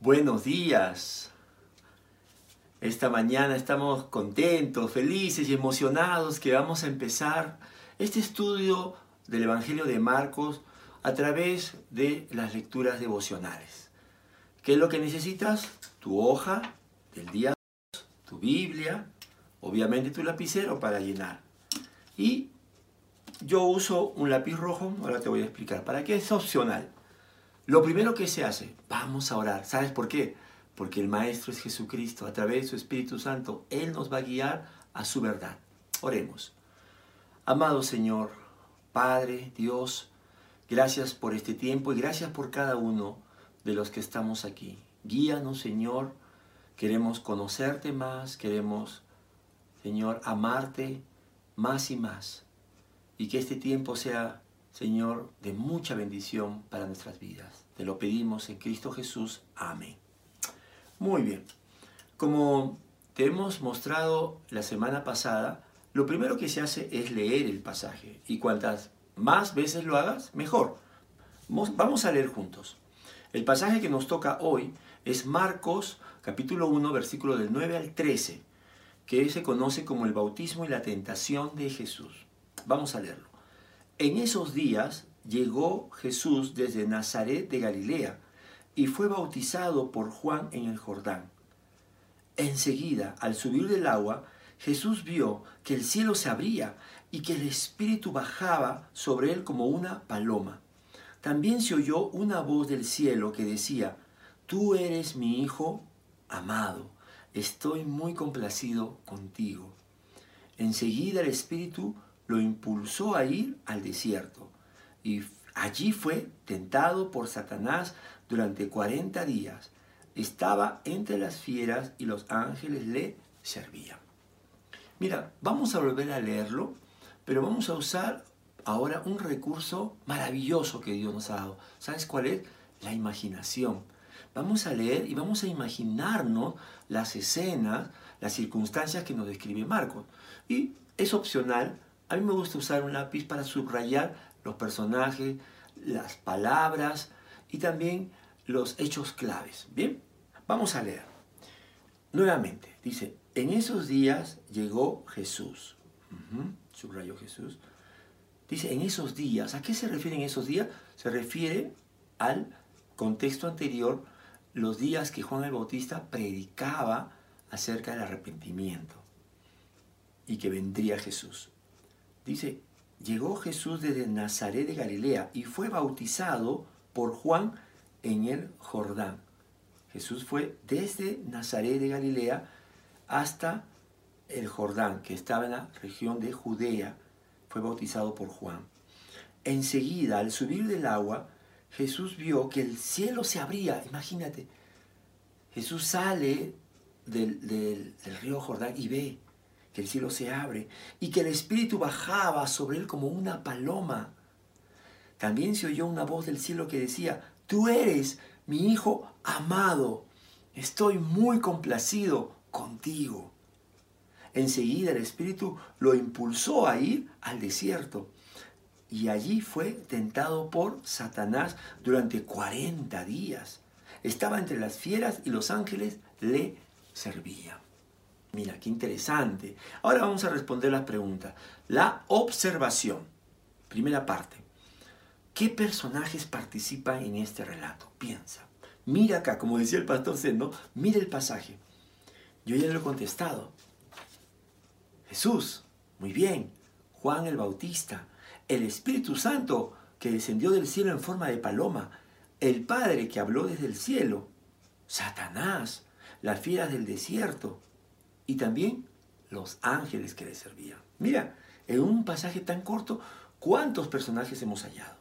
Buenos días. Esta mañana estamos contentos, felices y emocionados que vamos a empezar este estudio del Evangelio de Marcos a través de las lecturas devocionales. ¿Qué es lo que necesitas? Tu hoja del día, tu Biblia, obviamente tu lapicero para llenar. Y yo uso un lápiz rojo, ahora te voy a explicar para qué es opcional. Lo primero que se hace, vamos a orar. ¿Sabes por qué? Porque el Maestro es Jesucristo. A través de su Espíritu Santo, Él nos va a guiar a su verdad. Oremos. Amado Señor, Padre, Dios, gracias por este tiempo y gracias por cada uno de los que estamos aquí. Guíanos, Señor. Queremos conocerte más, queremos, Señor, amarte más y más. Y que este tiempo sea Señor, de mucha bendición para nuestras vidas. Te lo pedimos en Cristo Jesús. Amén. Muy bien. Como te hemos mostrado la semana pasada, lo primero que se hace es leer el pasaje. Y cuantas más veces lo hagas, mejor. Vamos a leer juntos. El pasaje que nos toca hoy es Marcos capítulo 1, versículo del 9 al 13, que se conoce como el bautismo y la tentación de Jesús. Vamos a leerlo. En esos días llegó Jesús desde Nazaret de Galilea y fue bautizado por Juan en el Jordán. Enseguida, al subir del agua, Jesús vio que el cielo se abría y que el Espíritu bajaba sobre él como una paloma. También se oyó una voz del cielo que decía, Tú eres mi Hijo amado, estoy muy complacido contigo. Enseguida el Espíritu lo impulsó a ir al desierto y allí fue tentado por Satanás durante 40 días. Estaba entre las fieras y los ángeles le servían. Mira, vamos a volver a leerlo, pero vamos a usar ahora un recurso maravilloso que Dios nos ha dado. ¿Sabes cuál es? La imaginación. Vamos a leer y vamos a imaginarnos las escenas, las circunstancias que nos describe Marcos. Y es opcional, a mí me gusta usar un lápiz para subrayar los personajes, las palabras y también los hechos claves. Bien, vamos a leer. Nuevamente, dice, en esos días llegó Jesús. subrayó Jesús. Dice, en esos días, ¿a qué se refiere en esos días? Se refiere al contexto anterior, los días que Juan el Bautista predicaba acerca del arrepentimiento y que vendría Jesús. Dice, llegó Jesús desde Nazaret de Galilea y fue bautizado por Juan en el Jordán. Jesús fue desde Nazaret de Galilea hasta el Jordán, que estaba en la región de Judea. Fue bautizado por Juan. Enseguida, al subir del agua, Jesús vio que el cielo se abría. Imagínate, Jesús sale del, del río Jordán y ve que el cielo se abre y que el Espíritu bajaba sobre él como una paloma. También se oyó una voz del cielo que decía, tú eres mi Hijo amado, estoy muy complacido contigo. Enseguida el Espíritu lo impulsó a ir al desierto y allí fue tentado por Satanás durante 40 días. Estaba entre las fieras y los ángeles le servían. Mira, qué interesante. Ahora vamos a responder las preguntas. La observación. Primera parte. ¿Qué personajes participan en este relato? Piensa. Mira acá, como decía el pastor Sendo, mira el pasaje. Yo ya lo he contestado. Jesús, muy bien. Juan el Bautista. El Espíritu Santo que descendió del cielo en forma de paloma. El Padre que habló desde el cielo. Satanás. Las fieras del desierto y también los ángeles que le servían. Mira, en un pasaje tan corto, ¿cuántos personajes hemos hallado?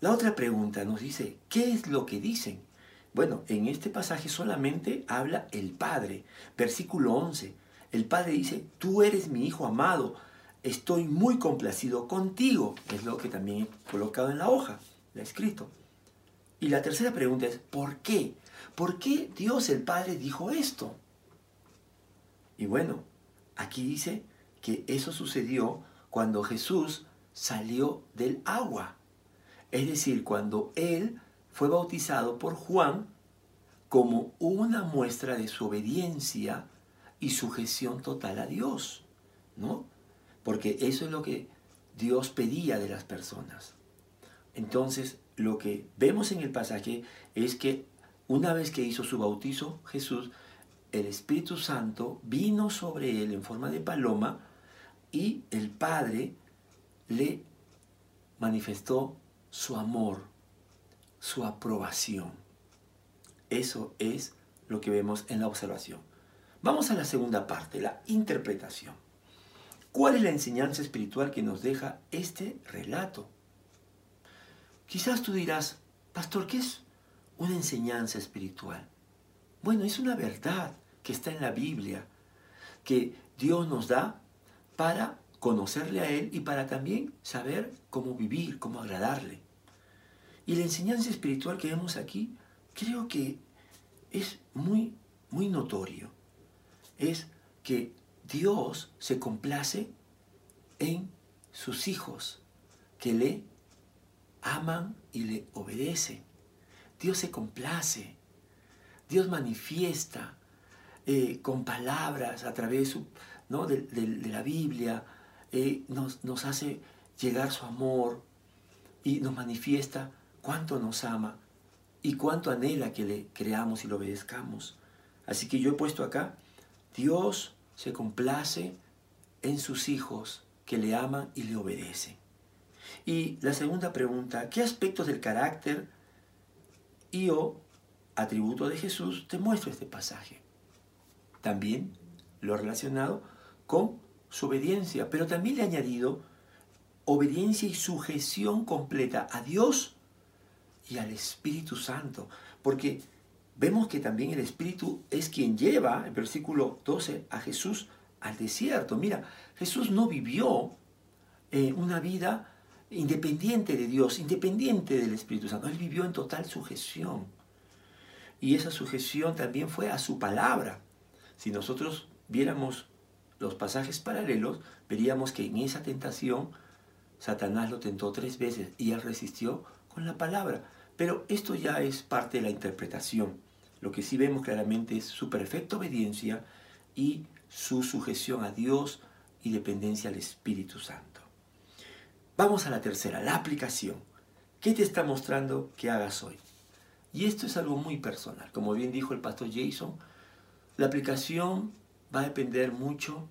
La otra pregunta nos dice, ¿qué es lo que dicen? Bueno, en este pasaje solamente habla el Padre. Versículo 11. El Padre dice, tú eres mi Hijo amado, estoy muy complacido contigo. Es lo que también he colocado en la hoja, la he escrito. Y la tercera pregunta es, ¿por qué? ¿Por qué Dios el Padre dijo esto? Y bueno, aquí dice que eso sucedió cuando Jesús salió del agua. Es decir, cuando Él fue bautizado por Juan como una muestra de su obediencia y sujeción total a Dios, ¿no? Porque eso es lo que Dios pedía de las personas. Entonces, lo que vemos en el pasaje es que una vez que hizo su bautizo Jesús, el Espíritu Santo vino sobre él en forma de paloma y el Padre le manifestó su amor, su aprobación. Eso es lo que vemos en la observación. Vamos a la segunda parte, la interpretación. ¿Cuál es la enseñanza espiritual que nos deja este relato? Quizás tú dirás, pastor, ¿qué es una enseñanza espiritual? Bueno, es una verdad que está en la Biblia, que Dios nos da para conocerle a Él y para también saber cómo vivir, cómo agradarle. Y la enseñanza espiritual que vemos aquí, creo que es muy, muy notorio. Es que Dios se complace en sus hijos, que le aman y le obedecen. Dios se complace. Dios manifiesta eh, con palabras a través de, la Biblia, eh, nos, hace llegar su amor y nos manifiesta cuánto nos ama y cuánto anhela que le creamos y lo obedezcamos. Así que yo he puesto acá, Dios se complace en sus hijos que le aman y le obedecen. Y la segunda pregunta, ¿qué aspectos del carácter y atributo de Jesús te muestra este pasaje? También lo relacionado con su obediencia, pero también le ha añadido obediencia y sujeción completa a Dios y al Espíritu Santo, porque vemos que también el Espíritu es quien lleva, en versículo 12, a Jesús al desierto. Mira, Jesús no vivió eh, una vida independiente de Dios, independiente del Espíritu Santo. Él vivió en total sujeción. Y esa sujeción también fue a su palabra. Si nosotros viéramos los pasajes paralelos, veríamos que en esa tentación Satanás lo tentó tres veces y él resistió con la palabra. Pero esto ya es parte de la interpretación. Lo que sí vemos claramente es su perfecta obediencia y su sujeción a Dios y dependencia al Espíritu Santo. Vamos a la tercera, la aplicación. ¿Qué te está mostrando que hagas hoy? Y esto es algo muy personal. Como bien dijo el pastor Jason, la aplicación va a depender mucho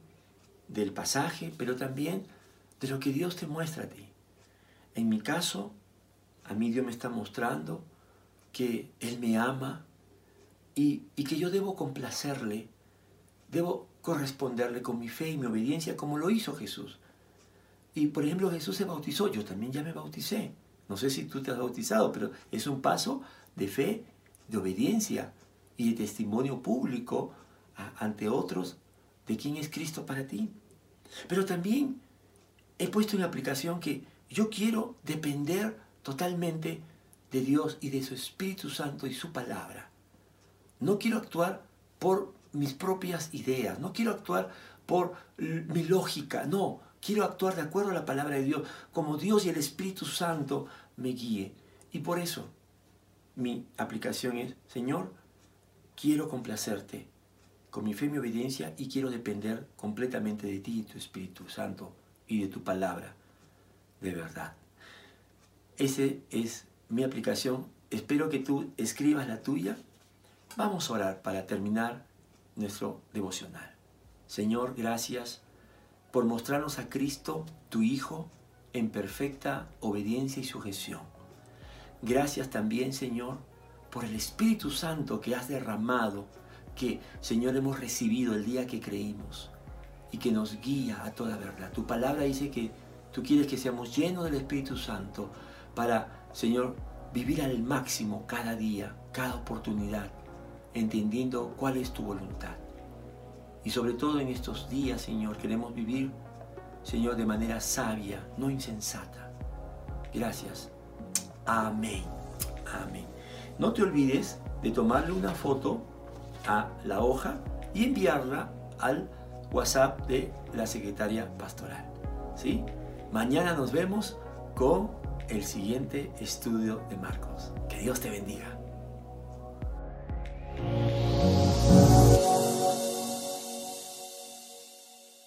del pasaje, pero también de lo que Dios te muestra a ti. En mi caso, a mí Dios me está mostrando que Él me ama y, y que yo debo complacerle, debo corresponderle con mi fe y mi obediencia como lo hizo Jesús. Y por ejemplo Jesús se bautizó, yo también ya me bauticé. No sé si tú te has bautizado, pero es un paso de fe, de obediencia y de testimonio público ante otros de quién es Cristo para ti. Pero también he puesto en aplicación que yo quiero depender totalmente de Dios y de su Espíritu Santo y su palabra. No quiero actuar por mis propias ideas, no quiero actuar por mi lógica, no, quiero actuar de acuerdo a la palabra de Dios, como Dios y el Espíritu Santo me guíe. Y por eso mi aplicación es, Señor, quiero complacerte con mi fe y mi obediencia y quiero depender completamente de ti y tu Espíritu Santo y de tu palabra de verdad. Esa es mi aplicación. Espero que tú escribas la tuya. Vamos a orar para terminar nuestro devocional. Señor, gracias por mostrarnos a Cristo, tu Hijo, en perfecta obediencia y sujeción. Gracias también, Señor, por el Espíritu Santo que has derramado, que, Señor, hemos recibido el día que creímos y que nos guía a toda verdad. Tu palabra dice que tú quieres que seamos llenos del Espíritu Santo para, Señor, vivir al máximo cada día, cada oportunidad, entendiendo cuál es tu voluntad. Y sobre todo en estos días, Señor, queremos vivir, Señor, de manera sabia, no insensata. Gracias. Amén. Amén. No te olvides de tomarle una foto a la hoja y enviarla al WhatsApp de la secretaria pastoral. ¿sí? Mañana nos vemos con el siguiente estudio de Marcos. Que Dios te bendiga.